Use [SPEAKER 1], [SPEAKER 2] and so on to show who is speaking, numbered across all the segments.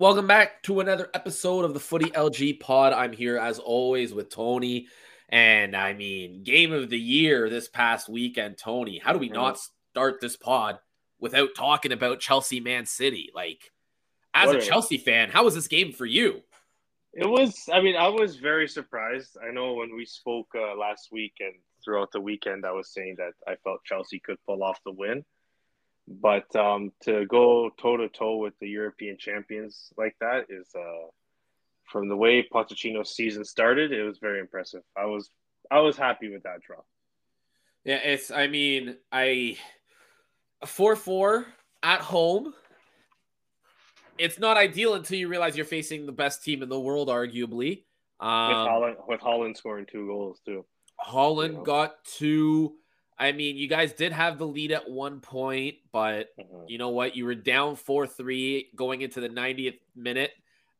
[SPEAKER 1] Welcome back to another episode of the Footy LG Pod. I'm here as always with Tony. And I mean, game of the year this past weekend, Tony. How do we not start this pod without talking about Chelsea Man City? Like, as
[SPEAKER 2] What
[SPEAKER 1] a
[SPEAKER 2] a-
[SPEAKER 1] Chelsea fan, how was this game for you?
[SPEAKER 2] It was. I mean, I was very surprised. I know when we spoke uh, last week and throughout the weekend, I was saying that I felt Chelsea could pull off the win, but um, to go toe to toe with the European champions like that is, uh, from the way Pochettino's season started, it was very impressive. I was, I was happy with that draw.
[SPEAKER 1] Yeah, it's, I mean, I, 4 4 at home. It's not ideal until you realize you're facing the best team in the world, arguably.
[SPEAKER 2] With
[SPEAKER 1] Um,
[SPEAKER 2] Haaland, with Haaland scoring two goals too.
[SPEAKER 1] Haaland
[SPEAKER 2] Yeah.
[SPEAKER 1] got two. I mean, you guys did have the lead at one point, but
[SPEAKER 2] Mhm.
[SPEAKER 1] you know what? You were down 4 3 going into the 90th minute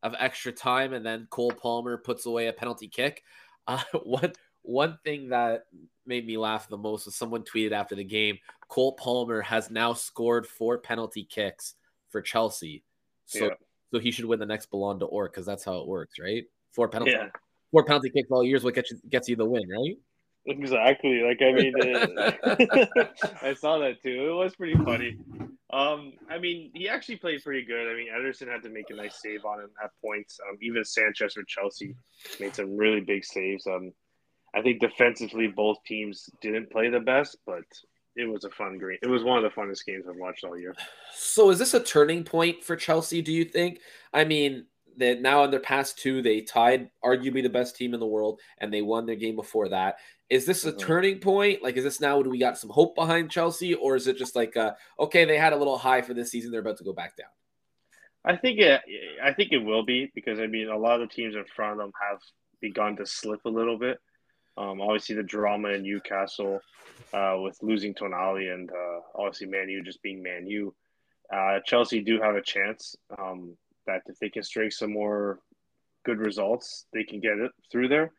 [SPEAKER 1] of extra time, and then Cole Palmer puts away a penalty kick. Uh, one, one thing that made me laugh the most was someone tweeted after the game Cole Palmer has now scored four penalty kicks for Chelsea. So,
[SPEAKER 2] Yeah.
[SPEAKER 1] so he should win the next Ballon d'Or because that's how it works, right? Four penalty,
[SPEAKER 2] Yeah.
[SPEAKER 1] four penalty kicks all years, what gets you, gets you the win, right?
[SPEAKER 2] Exactly. Like I mean, uh, I saw that too. It was pretty funny. Um, I mean, he actually played pretty good. I mean, Ederson had to make a nice save on him at points. Um, even Sanchez for Chelsea made some really big saves. Um, I think defensively, both teams didn't play the best, but it was a fun game. It was one of the funnest games I've watched all year.
[SPEAKER 1] So is this a turning point for Chelsea, do you think? I mean, that now in their past two, they tied arguably the best team in the world and they won their game before that. Is this a
[SPEAKER 2] Mhm.
[SPEAKER 1] turning point? Like, is this now do we got some hope behind Chelsea, or is it just like uh, okay, they had a little high for this season, they're about to go back down?
[SPEAKER 2] I think it. I think it will be because I mean a lot of the teams in front of them have begun to slip a little bit. Um, obviously, the drama in Newcastle uh, with losing Tonali and uh, obviously Man U just being Man U. Uh, Chelsea do have a chance um, that if they can string some more good results, they can get it through there.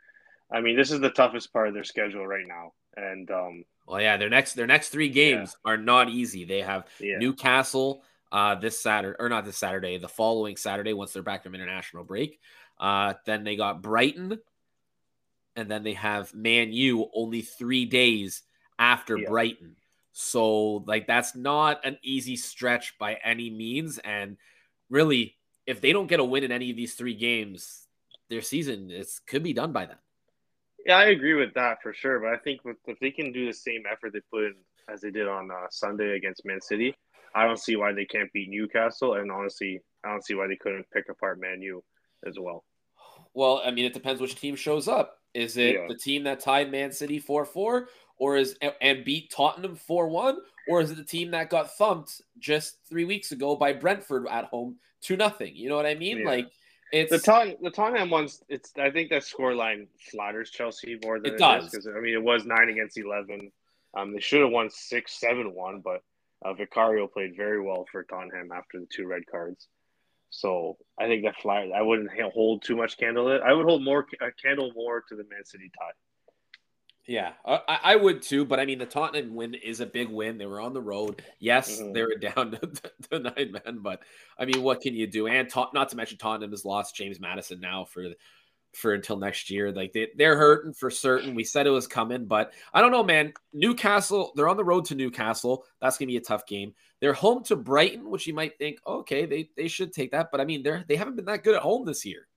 [SPEAKER 2] I mean, this is the toughest part of their schedule right now, and um,
[SPEAKER 1] Well, yeah, their next their next three games are not easy. They have
[SPEAKER 2] yeah,
[SPEAKER 1] Newcastle uh, this Saturday, or not this Saturday, the following Saturday once they're back from international break. Uh, then they got Brighton, and then they have Man U only three days after
[SPEAKER 2] Yeah.
[SPEAKER 1] Brighton. So, like, that's not an easy stretch by any means. And really, if they don't get a win in any of these three games, their season is could be done by then.
[SPEAKER 2] Yeah, I agree with that for sure. But I think with, if they can do the same effort they put in as they did on uh, Sunday against Man City, I don't see why they can't beat Newcastle. And honestly, I don't see why they couldn't pick apart Man U as well.
[SPEAKER 1] Well, I mean, it depends which team shows up. Is it
[SPEAKER 2] Yeah.
[SPEAKER 1] the team that tied Man City 4 4 or is and beat Tottenham 4 1? Or is it the team that got thumped just three weeks ago by Brentford at home to nothing? You know what I mean?
[SPEAKER 2] Yeah.
[SPEAKER 1] Like it's
[SPEAKER 2] The Tot- the Tottenham ones, it's I think that scoreline flatters Chelsea more than
[SPEAKER 1] It
[SPEAKER 2] it
[SPEAKER 1] does.
[SPEAKER 2] because I mean it was nine against eleven. Um, they should have won six, seven, one, but uh, Vicario played very well for Tottenham after the two red cards. So I think that flat. I wouldn't hold too much candle. it. I would hold more a candle more to the Man City tie.
[SPEAKER 1] Yeah, I, I would too. But I mean, the Tottenham win is a big win. They were on the road. Yes,
[SPEAKER 2] Mhm.
[SPEAKER 1] they were down to, to nine men, but I mean, what can you do? And Tot- not to mention Tottenham has lost James Maddison now for for until next year. Like they, they're hurting for certain. We said it was coming, but I don't know, man. Newcastle, they're on the road to Newcastle. That's gonna be a tough game. They're home to Brighton, which you might think, okay, they, they should take that. But I mean, they're they haven't been that good at home this year.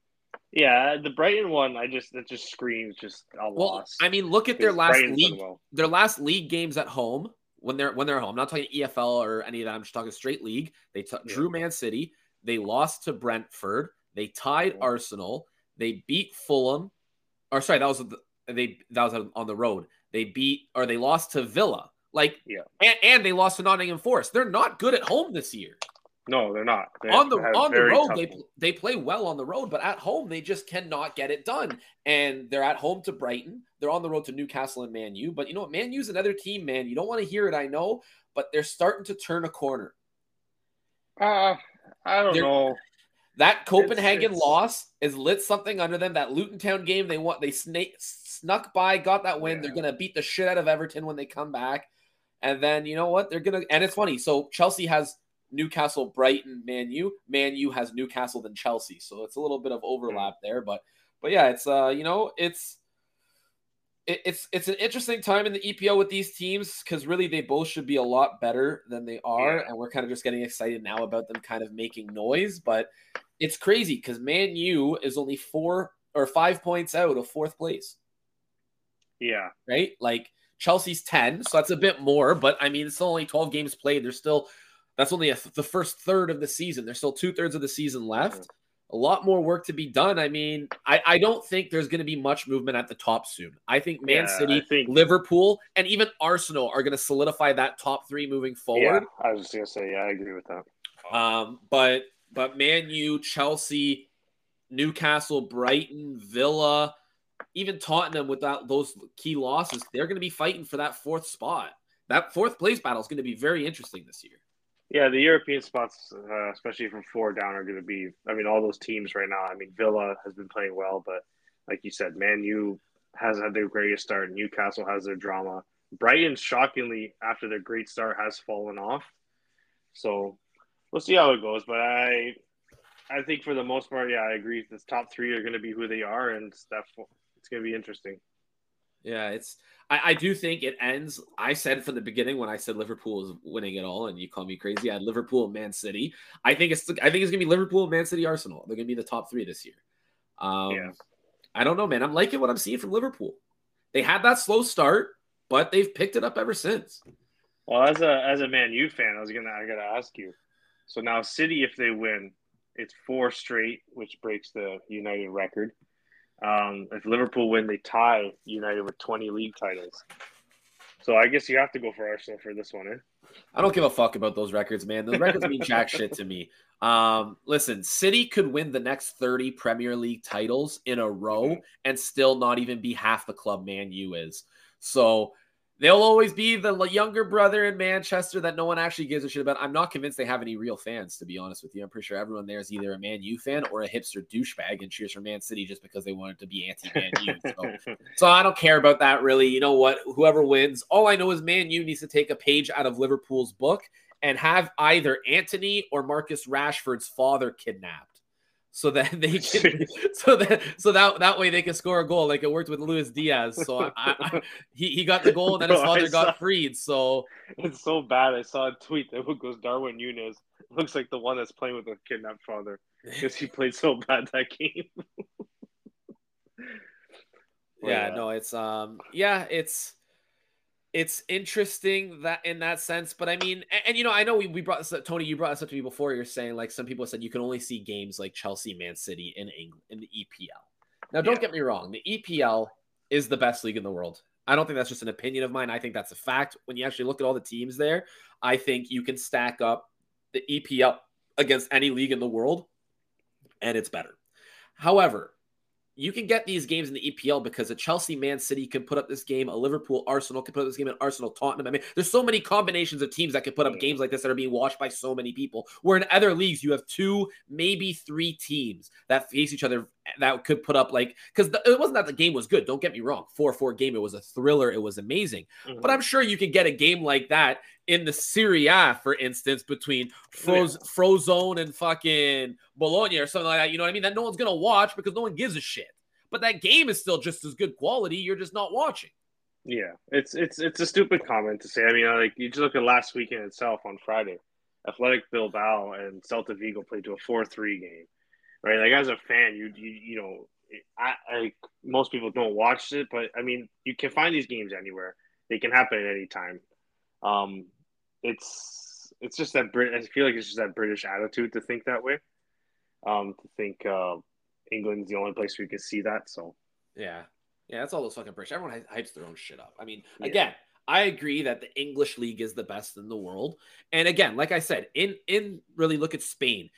[SPEAKER 2] Yeah, the Brighton one, I just that just screams just a
[SPEAKER 1] Well,
[SPEAKER 2] loss.
[SPEAKER 1] I mean, look at their last
[SPEAKER 2] Brighton's
[SPEAKER 1] league
[SPEAKER 2] well.
[SPEAKER 1] their last league games at home when they're when they're home. I'm not talking EFL or any of that. I'm just talking straight league. They t-
[SPEAKER 2] Yeah.
[SPEAKER 1] drew Man City. They lost to Brentford. They tied
[SPEAKER 2] Yeah.
[SPEAKER 1] Arsenal. They beat Fulham. Or sorry, that was the, they that was on the road. They beat or they lost to Villa. Like
[SPEAKER 2] Yeah.
[SPEAKER 1] and, and they lost to Nottingham Forest. They're not good at home this year.
[SPEAKER 2] No, they're not. They
[SPEAKER 1] on the on the road, they
[SPEAKER 2] one.
[SPEAKER 1] they play well on the road, but at home they just cannot get it done. And they're at home to Brighton. They're on the road to Newcastle and Man U. But you know what? Man U's another team, man. You don't want to hear it, I know, but they're starting to turn a corner.
[SPEAKER 2] Uh, I don't
[SPEAKER 1] They're-
[SPEAKER 2] know.
[SPEAKER 1] That Copenhagen
[SPEAKER 2] it's-
[SPEAKER 1] loss is lit something under them. That Luton Town game, they want they snake snuck by, got that win. They're gonna beat the shit out of Everton when they come back. And then you know what? They're gonna and it's funny. So Chelsea has Newcastle, Brighton, Man U. Man U has Newcastle than Chelsea, so it's a little bit of overlap there. But but yeah, it's uh you know it's it, it's it's an interesting time in the EPL with these teams because really they both should be a lot better than they are, and we're kind of just getting excited now about them kind of making noise. But it's crazy because Man U is only four or five points out of fourth place.
[SPEAKER 2] Yeah.
[SPEAKER 1] Right. Like Chelsea's 10, so that's a bit more, but I mean, it's only 12 games played. There's still, that's only a, the first third of the season. There's still two thirds of the season left. A lot more work to be done. I mean, I, I don't think there's going to be much movement at the top soon. I think Man yeah, City, think... Liverpool, and even Arsenal are going to solidify that top three moving forward.
[SPEAKER 2] Yeah, I was just going to say, yeah, I agree with that.
[SPEAKER 1] Um, but but Man U, Chelsea, Newcastle, Brighton, Villa, even Tottenham without those key losses, they're going to be fighting for that fourth spot. That fourth place battle is going to be very interesting this year.
[SPEAKER 2] Yeah, the European spots, uh, especially from four down, are going to be. I mean, all those teams right now. I mean, Villa has been playing well, but like you said, Man U has had their greatest start. Newcastle has their drama. Brighton, shockingly, after their great start, has fallen off. So we'll see how it goes. But I, I think for the most part, yeah, I agree. The top three are going to be who they are, and that it's going to be interesting.
[SPEAKER 1] Yeah, it's. I, I, do think it ends. I said from the beginning when I said Liverpool is winning it all, and you call me crazy. I had Liverpool Man City. I think it's. I think it's gonna be Liverpool, Man City, Arsenal. They're gonna be the top three this year. Um, yeah. I don't know, man. I'm liking what I'm seeing from Liverpool. They had that slow start, but they've picked it up ever since.
[SPEAKER 2] Well, as a as a Man U fan, I was gonna I gotta ask you. So now City, if they win, it's four straight, which breaks the United record. Um, if Liverpool win, they tie United with 20 league titles. So I guess you have to go for Arsenal for this one, eh?
[SPEAKER 1] I don't give a fuck about those records, man. Those records mean jack shit to me. Um, listen, City could win the next 30 Premier League titles in a row and still not even be half the club Man U is. So they'll always be the younger brother in Manchester that no one actually gives a shit about. I'm not convinced they have any real fans, to be honest with you. I'm pretty sure everyone there is either a Man U fan or a hipster douchebag and cheers for Man City just because they wanted to be anti Man U. So, so I don't care about that really. You know what? Whoever wins, all I know is Man U needs to take a page out of Liverpool's book and have either Antony or Marcus Rashford's father kidnapped so that they can so that so that that way they can score a goal like it worked with Luis Diaz. So I, I, he, he got the goal and then his father got freed. So
[SPEAKER 2] it's so bad. I saw a tweet that goes Darwin Nunez looks like the one that's playing with a kidnapped father because he played so bad that game.
[SPEAKER 1] yeah, no, it's um yeah, it's it's interesting that in that sense. But I mean, and, and, you know, I know we, we brought this up, Tony, you brought this up to me before. You're saying like some people said you can only see games like Chelsea, Man City in England in the EPL. Now, don't yeah. get me wrong, the EPL is the best league in the world. I don't think that's just an opinion of mine. I think that's a fact. When you actually look at all the teams there, I think you can stack up the EPL against any league in the world, and it's better. However, you can get these games in the EPL because a Chelsea Man City can put up this game, a Liverpool Arsenal can put up this game, an Arsenal Tottenham. I mean, there's so many combinations of teams that can put up games like this that are being watched by so many people. Where in other leagues, you have two, maybe three teams that face each other that could put up like because it wasn't that the game was good. Don't get me wrong, four four game. It was a thriller. It was amazing. Mm-hmm. But I'm sure you could get a game like that in the Serie A, for instance, between Froze, yeah. Frosinone and fucking Bologna or something like that. You know what I mean? That no one's gonna watch because no one gives a shit. But that game is still just as good quality. You're just not watching.
[SPEAKER 2] Yeah, it's it's it's a stupid comment to say. I mean, like you just look at last weekend itself on Friday. Athletic Bilbao and Celta Vigo played to a four-three game, right? Like as a fan, you you you know, I, I most people don't watch it, but I mean, you can find these games anywhere. They can happen at any time. Um, it's it's just that Brit. I feel like it's just that British attitude to think that way. Um, to think uh, England's the only place we can see that. So
[SPEAKER 1] yeah, yeah, that's all those fucking British. Everyone hypes their own shit up. I mean, yeah. again, I agree that the English league is the best in the world. And again, like I said, in in really look at Spain.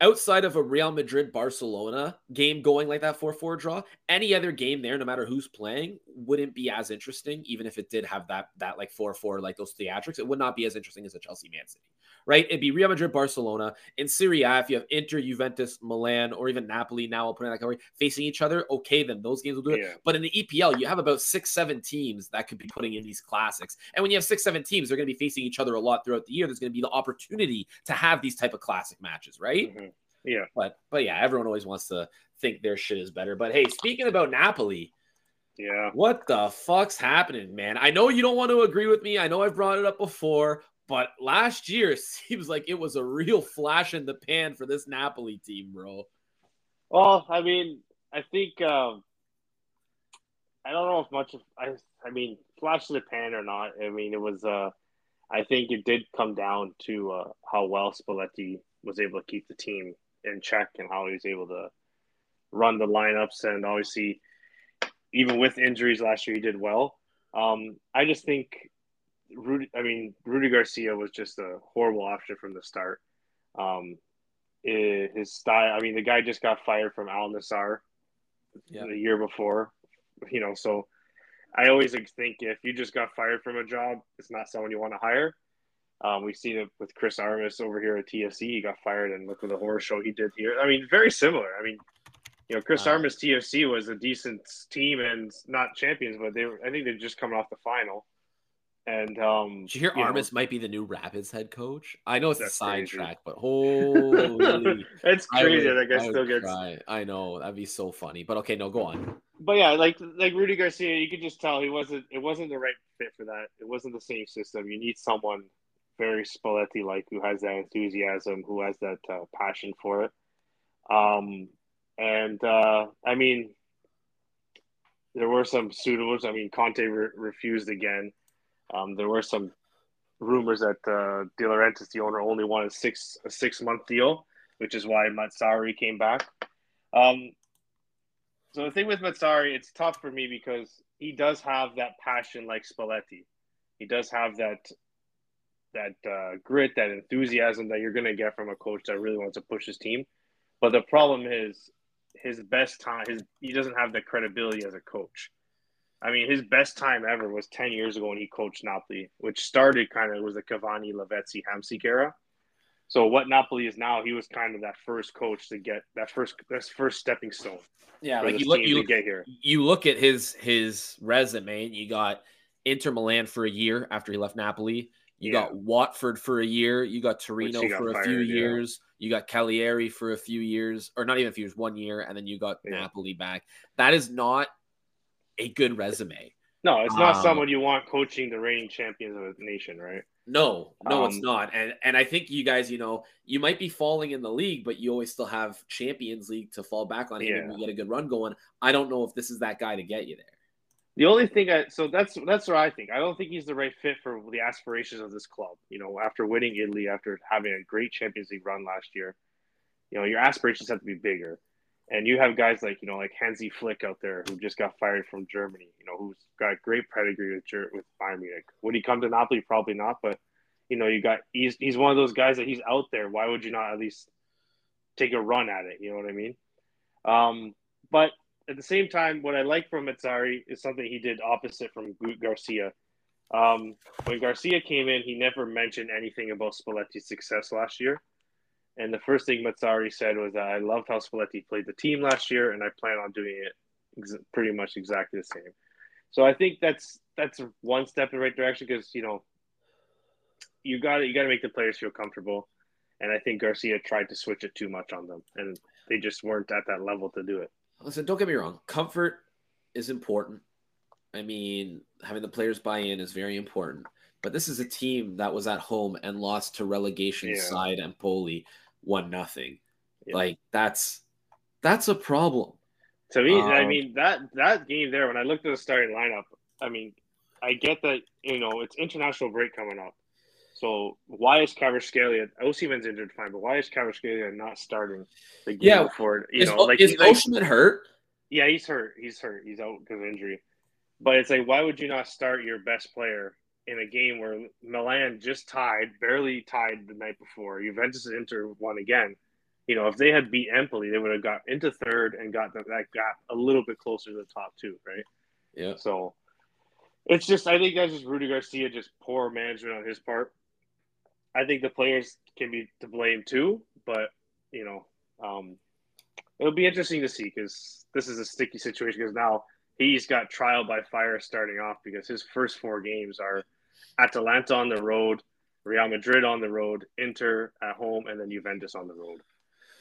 [SPEAKER 1] Outside of a Real Madrid Barcelona game going like that 4 4 draw, any other game there, no matter who's playing, wouldn't be as interesting, even if it did have that, that like 4 4, like those theatrics. It would not be as interesting as a Chelsea Man City, right? It'd be Real Madrid Barcelona. In Serie A, if you have Inter, Juventus, Milan, or even Napoli, now I'll put in that category, facing each other, okay, then those games will do it. Yeah. But in the EPL, you have about six, seven teams that could be putting in these classics. And when you have six, seven teams, they're going to be facing each other a lot throughout the year. There's going to be the opportunity to have these type of classic matches, right?
[SPEAKER 2] Mm-hmm. Yeah.
[SPEAKER 1] But but yeah, everyone always wants to think their shit is better. But hey, speaking about Napoli,
[SPEAKER 2] yeah.
[SPEAKER 1] What the fuck's happening, man? I know you don't want to agree with me. I know I've brought it up before, but last year seems like it was a real flash in the pan for this Napoli team, bro.
[SPEAKER 2] Well, I mean, I think um I don't know if much of I I mean, flash in the pan or not. I mean, it was uh I think it did come down to uh, how well Spalletti was able to keep the team in check and how he was able to run the lineups. And obviously, even with injuries last year, he did well. Um, I just think Rudi, I mean, Rudi Garcia was just a horrible option from the start. Um, his style, I mean, the guy just got fired from Al Nassr yeah. the year before, you know, so I always think if you just got fired from a job, it's not someone you want to hire. Um, we've seen it with Chris Armas over here at TFC. He got fired, and look at the horror show he did here. I mean, very similar. I mean, you know, Chris wow. Armas TFC was a decent team and not champions, but they were, I think they're just coming off the final. And um,
[SPEAKER 1] did you hear you Armas know, might be the new Rapids head coach? I know it's a sidetrack, but holy,
[SPEAKER 2] it's crazy. Would, that guy still gets.
[SPEAKER 1] Cry. I know that'd be so funny, but okay, no, go on.
[SPEAKER 2] But yeah, like like Rudi Garcia, you could just tell he wasn't. It wasn't the right fit for that. It wasn't the same system. You need someone very Spalletti like, who has that enthusiasm, who has that uh, passion for it. Um, and uh, I mean, there were some suitors. I mean, Conte re- refused again. Um, there were some rumors that uh, De Laurentiis, the owner, only wanted six a six month deal, which is why Mazzarri came back. Um, so the thing with Mazzarri, it's tough for me because he does have that passion like Spalletti. He does have that that uh, grit, that enthusiasm that you're going to get from a coach that really wants to push his team. But the problem is his best time. His he doesn't have the credibility as a coach. I mean, his best time ever was ten years ago when he coached Napoli, which started kind of was the Cavani, Lavezzi, Hamsik era. So what Napoli is now, he was kind of that first coach to get that first that first stepping stone.
[SPEAKER 1] Yeah, like you look, you get here. You look at his his resume. and You got Inter Milan for a year after he left Napoli. You yeah. got Watford for a year. You got Torino for a fired, few years. Yeah. You got Cagliari for a few years, or not even a few years, one year, and then you got yeah. Napoli back. That is not a good resume.
[SPEAKER 2] No, it's not um, someone you want coaching the reigning champions of a nation, right?
[SPEAKER 1] No, no, um, it's not. And and I think you guys, you know, you might be falling in the league, but you always still have Champions League to fall back on yeah. and you get a good run going. I don't know if this is that guy to get you there.
[SPEAKER 2] The only thing I so that's that's what I think. I don't think he's the right fit for the aspirations of this club. You know, after winning Italy, after having a great Champions League run last year, you know, your aspirations have to be bigger. And you have guys like you know like Hansi Flick out there who just got fired from Germany. You know, who's got great pedigree with with Bayern Munich. Would he come to Napoli? Probably not. But you know, you got he's he's one of those guys that he's out there. Why would you not at least take a run at it? You know what I mean? Um, but at the same time, what I like from Mazzarri is something he did opposite from Garcia. Um, when Garcia came in, he never mentioned anything about Spalletti's success last year. And the first thing Mazzarri said was that I loved how Spalletti played the team last year, and I plan on doing it ex- pretty much exactly the same. So I think that's that's one step in the right direction because you know you got you got to make the players feel comfortable, and I think Garcia tried to switch it too much on them, and they just weren't at that level to do it.
[SPEAKER 1] Listen, don't get me wrong. Comfort is important. I mean, having the players buy in is very important. But this is a team that was at home and lost to relegation yeah. side Empoli one nothing. Yeah. Like that's that's a problem.
[SPEAKER 2] To me, um, I mean that that game there. When I looked at the starting lineup, I mean, I get that you know it's international break coming up. So why is Kvaratskhelia? Osimhen's injured, fine, but why is Kvaratskhelia not starting the game yeah. before? You
[SPEAKER 1] is,
[SPEAKER 2] know,
[SPEAKER 1] like is Osimhen hurt?
[SPEAKER 2] Yeah, he's hurt. He's hurt. He's out because of injury. But it's like, why would you not start your best player in a game where Milan just tied, barely tied the night before? Juventus and Inter won again. you know, if they had beat Empoli, they would have got into third and got that, that gap a little bit closer to the top two, right?
[SPEAKER 1] Yeah.
[SPEAKER 2] So it's just, I think that's just Rudi Garcia, just poor management on his part. I think the players can be to blame too, but you know, um, it'll be interesting to see because this is a sticky situation because now he's got trial by fire starting off because his first four games are Atalanta on the road, Real Madrid on the road, Inter at home, and then Juventus on the road.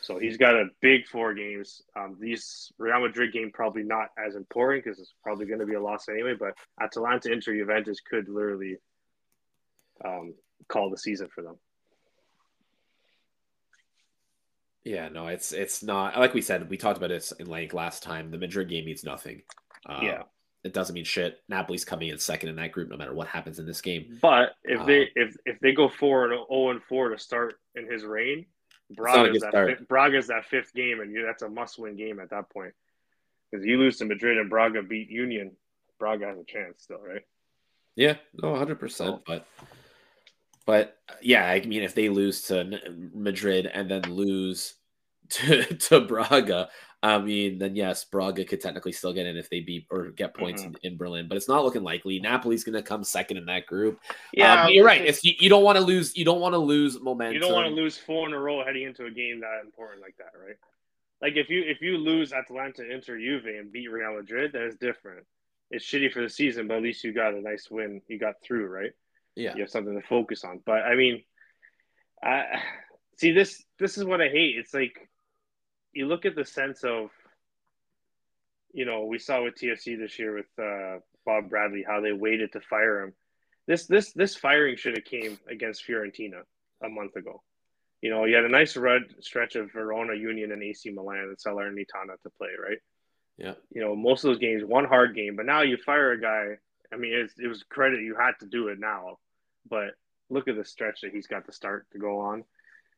[SPEAKER 2] So he's got a big four games. Um, these Real Madrid game probably not as important because it's probably going to be a loss anyway. But Atalanta, Inter, Juventus could literally um, call the season for them.
[SPEAKER 1] Yeah, no, it's it's not like we said. We talked about this in length last time. The Madrid game means nothing.
[SPEAKER 2] Uh, yeah,
[SPEAKER 1] it doesn't mean shit. Napoli's coming in second in that group, no matter what happens in this game.
[SPEAKER 2] But if uh, they if if they go four and zero oh and four to start in his reign, Braga's that fifth, Braga's that fifth game, and you, that's a must win game at that point. Because you lose to Madrid and Braga beat Union, Braga has a chance still, right?
[SPEAKER 1] Yeah, no, hundred percent. But but yeah, I mean, if they lose to Madrid and then lose to, to Braga, I mean, then yes, Braga could technically still get in if they beat or get points mm-hmm. in, in, Berlin, but it's not looking likely. Napoli's going to come second in that group. Yeah, um, you're right. If you, you don't want to lose, you don't want to lose momentum.
[SPEAKER 2] You don't want to lose four in a row heading into a game that important like that, right? Like if you if you lose Atalanta, Inter, Juve, and beat Real Madrid, that is different. It's shitty for the season, but at least you got a nice win. You got through, right?
[SPEAKER 1] Yeah,
[SPEAKER 2] you have something to focus on. But I mean, I see this. This is what I hate. It's like you look at the sense of, you know, we saw with TFC this year with uh, Bob Bradley how they waited to fire him. This this this firing should have came against Fiorentina a month ago. You know, you had a nice red stretch of Verona, Union, and AC Milan and Salernitana to play, right?
[SPEAKER 1] Yeah.
[SPEAKER 2] You know, most of those games, one hard game, but now you fire a guy. I mean, it was credit you had to do it now, but look at the stretch that he's got to start to go on.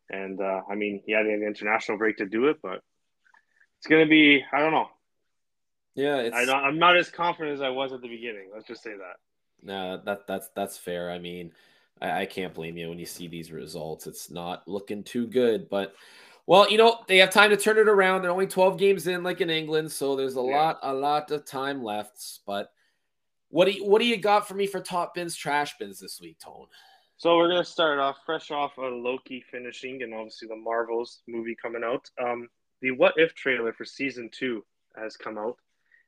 [SPEAKER 2] And uh, I mean, he had an international break to do it, but it's going to be, I don't know.
[SPEAKER 1] Yeah, it's...
[SPEAKER 2] I, am not as confident as I was at the beginning. Let's just say that.
[SPEAKER 1] No, that that's that's fair. I mean, I, I can't blame you when you see these results. It's not looking too good, but well, you know, they have time to turn it around. They're only 12 games in, like in England, so there's a yeah. lot, a lot of time left. But what do you, what do you got for me for top bins, trash bins this week, Tone?
[SPEAKER 2] So we're gonna start off fresh off of Loki finishing, and obviously the Marvels movie coming out. Um, the What If trailer for season two has come out,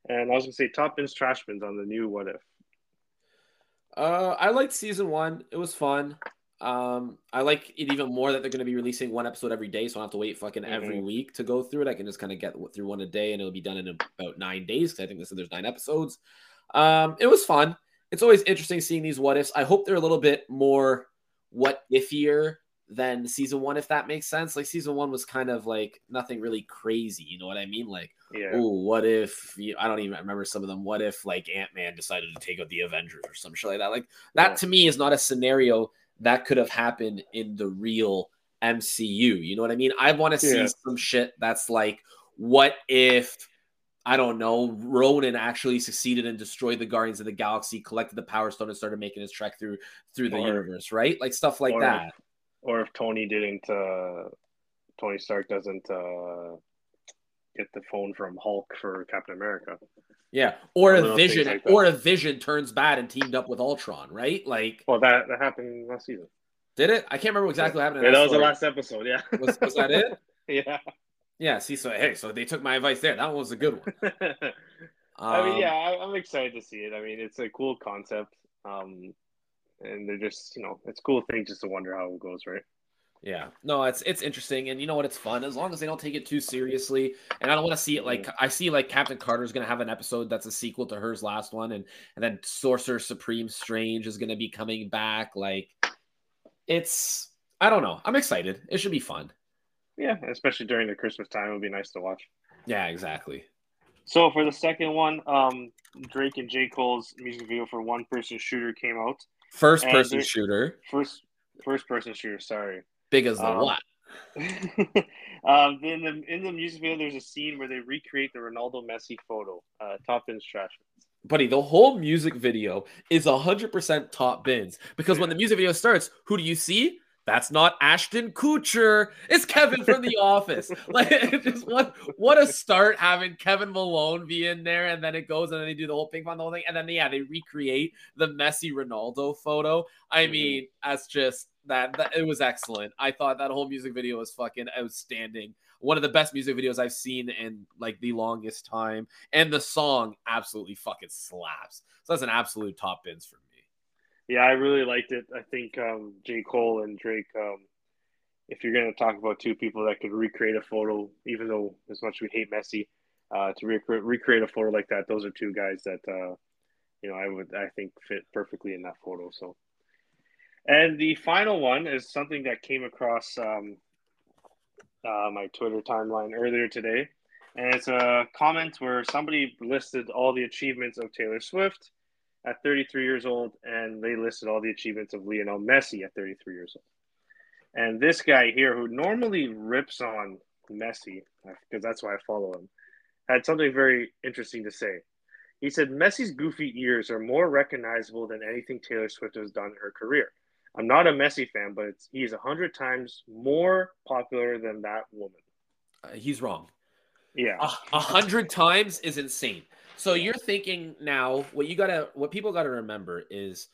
[SPEAKER 2] and I was gonna say top bins, trash bins on the new What If.
[SPEAKER 1] Uh, I liked season one. It was fun. Um, I like it even more that they're going to be releasing one episode every day, so I don't have to wait fucking mm-hmm. every week to go through it. I can just kind of get through one a day, and it'll be done in about nine days. Because I think this there's nine episodes. Um, it was fun it's always interesting seeing these what ifs. I hope they're a little bit more what ifier than season one, if that makes sense. Like season one was kind of like nothing really crazy, you know what I mean? Like, yeah. oh, what if I don't even remember some of them? What if like Ant Man decided to take out the Avengers or some shit like that? Like that yeah. to me is not a scenario that could have happened in the real MCU. You know what I mean? I want to see yeah. some shit that's like, what if I don't know, Ronan actually succeeded and destroyed the Guardians of the Galaxy, collected the Power Stone, and started making his trek through through the or, universe, right? Like stuff like
[SPEAKER 2] or
[SPEAKER 1] that.
[SPEAKER 2] If, or if Tony didn't, uh, Tony Stark doesn't uh, get the phone from Hulk for Captain America.
[SPEAKER 1] Yeah, or a Vision, like or a Vision turns bad and teamed up with Ultron, right? Like,
[SPEAKER 2] well, that that happened last season.
[SPEAKER 1] Did it? I can't remember exactly what happened.
[SPEAKER 2] Yeah, that, that was the last episode. Yeah,
[SPEAKER 1] was, was that it?
[SPEAKER 2] yeah.
[SPEAKER 1] Yeah, see, so hey, so they took my advice there. That one was a good one.
[SPEAKER 2] I mean, yeah, I, am excited to see it. I mean, it's a cool concept, um, and they're just, you know, it's a cool thing just to wonder how it goes, right?
[SPEAKER 1] Yeah, no, it's it's interesting, and you know what? It's fun as long as they don't take it too seriously. And I don't want to see it like I see like Captain Carter's gonna have an episode that's a sequel to hers last one, and and then Sorcerer Supreme Strange is gonna be coming back. Like, it's I don't know. I'm excited. It should be fun.
[SPEAKER 2] Yeah, especially during the Christmas time, it would be nice to watch.
[SPEAKER 1] Yeah, exactly.
[SPEAKER 2] So for the second one, um, Drake and J. Cole's music video for One Person Shooter came out.
[SPEAKER 1] First person shooter.
[SPEAKER 2] First first person shooter, sorry.
[SPEAKER 1] Big as the um, what?
[SPEAKER 2] um, in the in the music video, there's a scene where they recreate the Ronaldo Messi photo. Uh, top bins trash.
[SPEAKER 1] Buddy, the whole music video is hundred percent top bins because when the music video starts, who do you see? That's not Ashton Kutcher. It's Kevin from The Office. Like, just what what a start having Kevin Malone be in there, and then it goes, and then they do the whole ping pong the whole thing, and then yeah, they recreate the Messi Ronaldo photo. I mm-hmm. mean, that's just that, that. It was excellent. I thought that whole music video was fucking outstanding. One of the best music videos I've seen in like the longest time, and the song absolutely fucking slaps. So that's an absolute top bins for me.
[SPEAKER 2] Yeah, I really liked it. I think um, J. Cole and Drake, um, if you're going to talk about two people that could recreate a photo, even though as much we hate Messi, uh, to rec- recreate a photo like that, those are two guys that, uh, you know, I would, I think fit perfectly in that photo. So, and the final one is something that came across um, uh, my Twitter timeline earlier today. And it's a comment where somebody listed all the achievements of Taylor Swift at 33 years old, and they listed all the achievements of Lionel Messi at 33 years old. And this guy here, who normally rips on Messi, because that's why I follow him, had something very interesting to say. He said Messi's goofy ears are more recognizable than anything Taylor Swift has done in her career. I'm not a Messi fan, but he's a hundred times more popular than that woman.
[SPEAKER 1] Uh, he's wrong.
[SPEAKER 2] Yeah,
[SPEAKER 1] a hundred times is insane. So you're thinking now what you gotta what people gotta remember is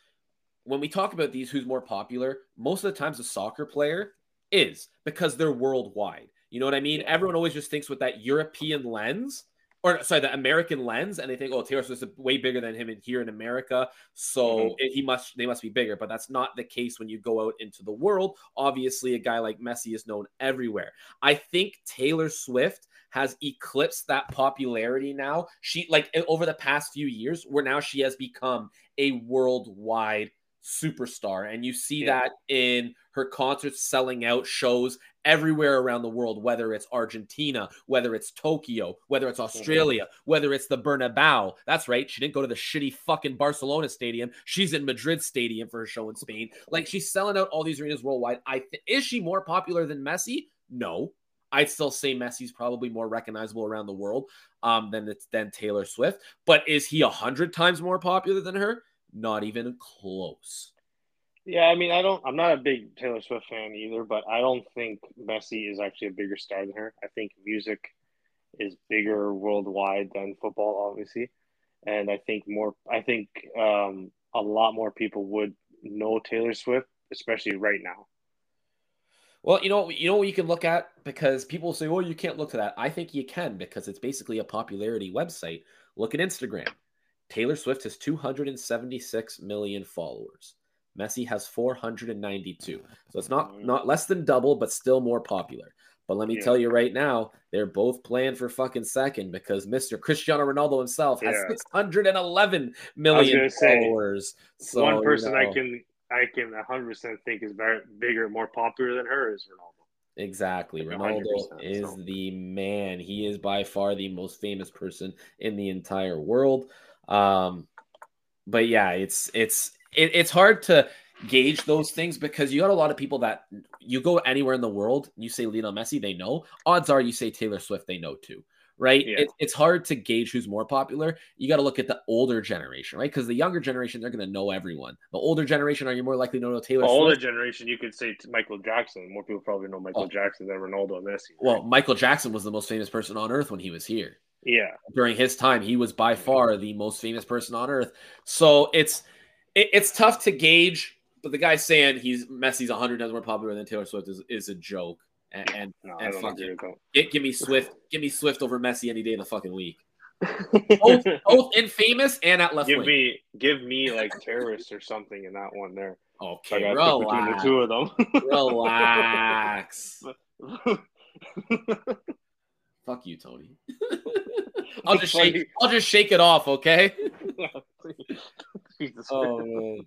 [SPEAKER 1] when we talk about these who's more popular, most of the times a soccer player is because they're worldwide. You know what I mean? Everyone always just thinks with that European lens, or sorry, the American lens, and they think, oh, Taylor Swift's way bigger than him in here in America, so mm-hmm. it, he must they must be bigger. But that's not the case when you go out into the world. Obviously, a guy like Messi is known everywhere. I think Taylor Swift has eclipsed that popularity now. She like over the past few years, where now she has become a worldwide superstar. And you see yeah. that in her concerts selling out shows everywhere around the world, whether it's Argentina, whether it's Tokyo, whether it's Australia, mm-hmm. whether it's the Bernabeu. That's right. She didn't go to the shitty fucking Barcelona stadium. She's in Madrid stadium for her show in Spain. Like she's selling out all these arenas worldwide. I th- is she more popular than Messi? No. I'd still say Messi's probably more recognizable around the world um, than than Taylor Swift. But is he a hundred times more popular than her? Not even close.
[SPEAKER 2] Yeah, I mean, I don't. I'm not a big Taylor Swift fan either, but I don't think Messi is actually a bigger star than her. I think music is bigger worldwide than football, obviously, and I think more. I think um, a lot more people would know Taylor Swift, especially right now.
[SPEAKER 1] Well, you know, you know what you can look at because people say, "Oh, you can't look to that." I think you can because it's basically a popularity website. Look at Instagram. Taylor Swift has 276 million followers. Messi has 492. So it's not not less than double, but still more popular. But let me yeah. tell you right now, they're both playing for fucking second because Mr. Cristiano Ronaldo himself has yeah. 611 million followers.
[SPEAKER 2] Say, so one person you know, I can I can 100% think is better, bigger, more popular than her is Ronaldo.
[SPEAKER 1] Exactly. Ronaldo is so. the man. He is by far the most famous person in the entire world. Um, but yeah, it's it's it, it's hard to gauge those things because you got a lot of people that you go anywhere in the world, you say Lionel Messi, they know. Odds are you say Taylor Swift, they know too right? Yeah. It, it's hard to gauge who's more popular. You got to look at the older generation, right? Because the younger generation, they're going to know everyone. The older generation, are you more likely to know Taylor? The
[SPEAKER 2] older generation, you could say Michael Jackson. More people probably know Michael oh. Jackson than Ronaldo and Messi. Right?
[SPEAKER 1] Well, Michael Jackson was the most famous person on earth when he was here.
[SPEAKER 2] Yeah.
[SPEAKER 1] During his time, he was by far the most famous person on earth. So it's it, it's tough to gauge. But the guy saying he's Messi's 100 times more popular than Taylor Swift is, is a joke and and, no, and give me Swift, give me Swift over Messi any day of the fucking week. both, both infamous and at left
[SPEAKER 2] give
[SPEAKER 1] wing.
[SPEAKER 2] me give me like terrorists or something in that one there.
[SPEAKER 1] Okay, relax. between the two of them. relax. Fuck you, Tony. I'll just shake. I'll just shake it off, okay? oh man.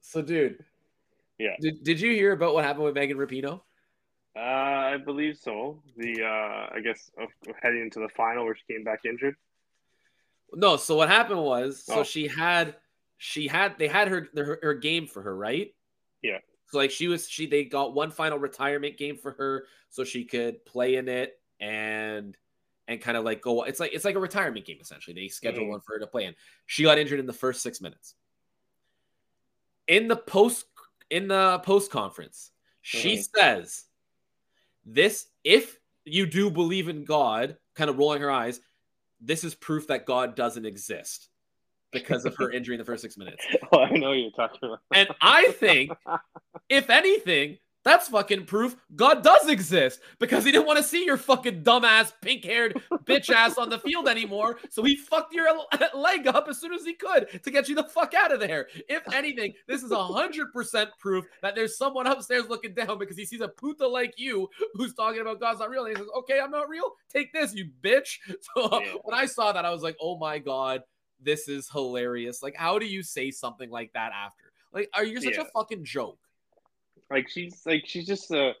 [SPEAKER 1] So, dude.
[SPEAKER 2] Yeah.
[SPEAKER 1] Did, did you hear about what happened with Megan Rapinoe?
[SPEAKER 2] Uh, I believe so. The uh, I guess uh, heading into the final where she came back injured.
[SPEAKER 1] No, so what happened was so oh. she had she had they had her, her her game for her, right?
[SPEAKER 2] Yeah.
[SPEAKER 1] So like she was she they got one final retirement game for her so she could play in it and and kind of like go it's like it's like a retirement game essentially. They scheduled mm-hmm. one for her to play in. She got injured in the first 6 minutes. In the post in the post conference, She mm-hmm. says, This, if you do believe in God, kind of rolling her eyes, this is proof that God doesn't exist because of her injury in the first six minutes.
[SPEAKER 2] Oh, I know you're talking about.
[SPEAKER 1] and I think, if anything, that's fucking proof God does exist because he didn't want to see your fucking dumbass, pink haired bitch ass on the field anymore. So he fucked your leg up as soon as he could to get you the fuck out of there. If anything, this is 100% proof that there's someone upstairs looking down because he sees a puta like you who's talking about God's not real. And he says, Okay, I'm not real. Take this, you bitch. So when I saw that, I was like, Oh my God, this is hilarious. Like, how do you say something like that after? Like, are you such yeah. a fucking joke?
[SPEAKER 2] Like she's like she's just a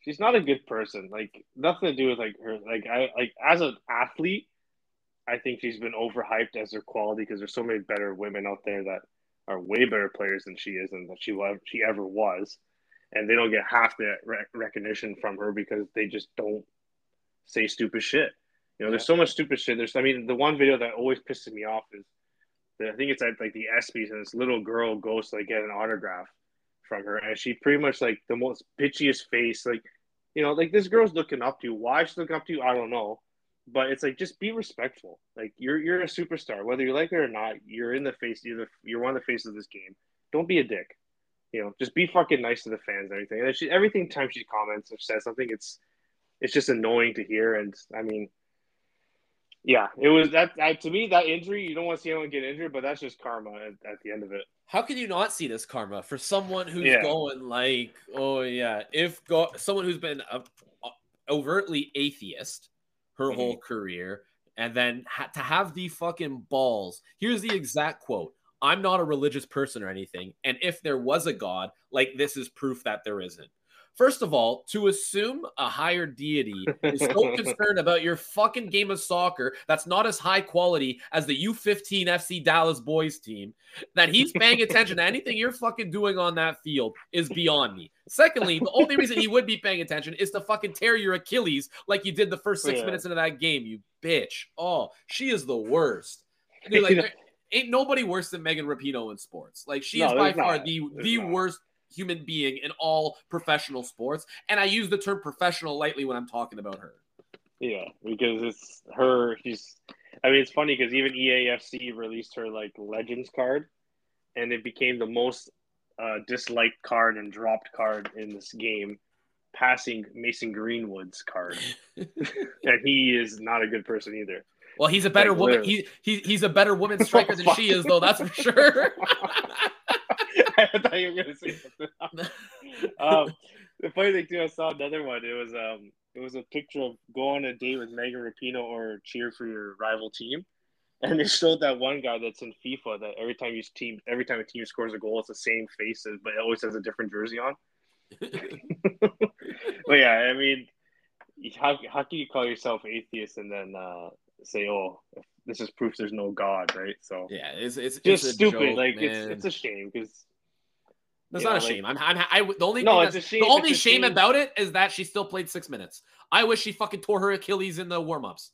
[SPEAKER 2] she's not a good person. Like nothing to do with like her. Like I like as an athlete, I think she's been overhyped as her quality because there's so many better women out there that are way better players than she is and that she she ever was, and they don't get half the rec- recognition from her because they just don't say stupid shit. You know, there's so much stupid shit. There's, I mean, the one video that always pisses me off is, that I think it's at like the ESPYS, and this little girl goes to like get an autograph, from her, and she pretty much like the most bitchiest face. Like, you know, like this girl's looking up to you. Why she's looking up to you, I don't know. But it's like just be respectful. Like you're you're a superstar, whether you like it or not. You're in the face. You're the, you're one of the faces of this game. Don't be a dick. You know, just be fucking nice to the fans and everything. And she, everything time she comments or says something, it's it's just annoying to hear. And I mean, yeah, it was that, that, to me that injury. You don't want to see anyone get injured, but that's just karma at, at the end of it.
[SPEAKER 1] How can you not see this karma for someone who's yeah. going like, oh yeah, if go, someone who's been a, a, overtly atheist her mm-hmm. whole career, and then ha- to have the fucking balls. Here's the exact quote: "I'm not a religious person or anything, and if there was a god, like this is proof that there isn't." First of all, to assume a higher deity is so concerned about your fucking game of soccer that's not as high quality as the U15 FC Dallas boys team that he's paying attention to anything you're fucking doing on that field is beyond me. Secondly, the only reason he would be paying attention is to fucking tear your Achilles like you did the first six yeah. minutes into that game, you bitch. Oh, she is the worst. Dude, like, ain't nobody worse than Megan Rapinoe in sports. Like she no, is by far not. the there's the not. worst human being in all professional sports. And I use the term professional lightly when I'm talking about her.
[SPEAKER 2] Yeah, because it's her. She's. I mean, it's funny because even EAFC released her like Legends card, and it became the most uh, disliked card and dropped card in this game, passing Mason Greenwood's card, and he is not a good person either.
[SPEAKER 1] Well, he's a better like, woman. He, he he's a better woman striker than she is, though. That's for sure.
[SPEAKER 2] I thought you were gonna say something. um, the funny thing too, I saw another one. It was um, it was a picture of go on a date with Megan Rapinoe or cheer for your rival team, and it showed that one guy that's in FIFA that every time you team, every time a team scores a goal, it's the same faces, but it always has a different jersey on. but yeah, I mean, how how can you call yourself atheist and then uh, say, "Oh, this is proof there's no God," right? So
[SPEAKER 1] yeah, it's it's
[SPEAKER 2] just
[SPEAKER 1] it's
[SPEAKER 2] stupid.
[SPEAKER 1] Joke,
[SPEAKER 2] like
[SPEAKER 1] man.
[SPEAKER 2] it's it's a shame because
[SPEAKER 1] that's not know, a shame. I'm, I'm I, the only no, it's a shame. the only shame, shame, about it is that she still played six minutes. I wish she fucking tore her Achilles in the warm ups.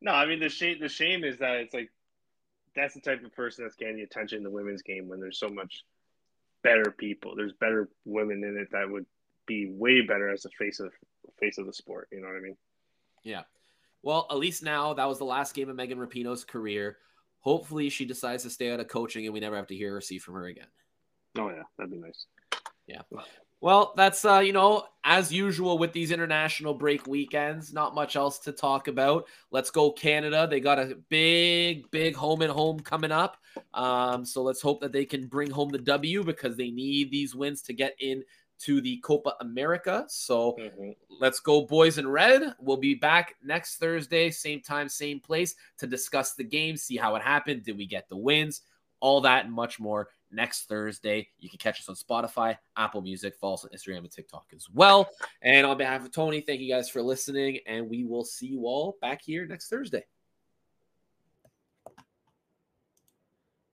[SPEAKER 2] No, I mean the shame. The shame is that it's like that's the type of person that's getting the attention in the women's game when there's so much better people. There's better women in it that would be way better as the face of face of the sport. You know what I mean?
[SPEAKER 1] Yeah. Well, at least now that was the last game of Megan Rapinoe's career. Hopefully, she decides to stay out of coaching, and we never have to hear or see from her again.
[SPEAKER 2] Oh yeah, that'd be nice.
[SPEAKER 1] Yeah. Well, that's uh, you know, as usual with these international break weekends, not much else to talk about. Let's go Canada. They got a big, big home and home coming up. Um, so let's hope that they can bring home the W because they need these wins to get in to the Copa America. So mm-hmm. let's go, boys in red. We'll be back next Thursday, same time, same place, to discuss the game, see how it happened. Did we get the wins? All that and much more next Thursday. You can catch us on Spotify, Apple Music, follow us on Instagram and TikTok as well. And on behalf of Tony, thank you guys for listening, and we will see you all back here next Thursday.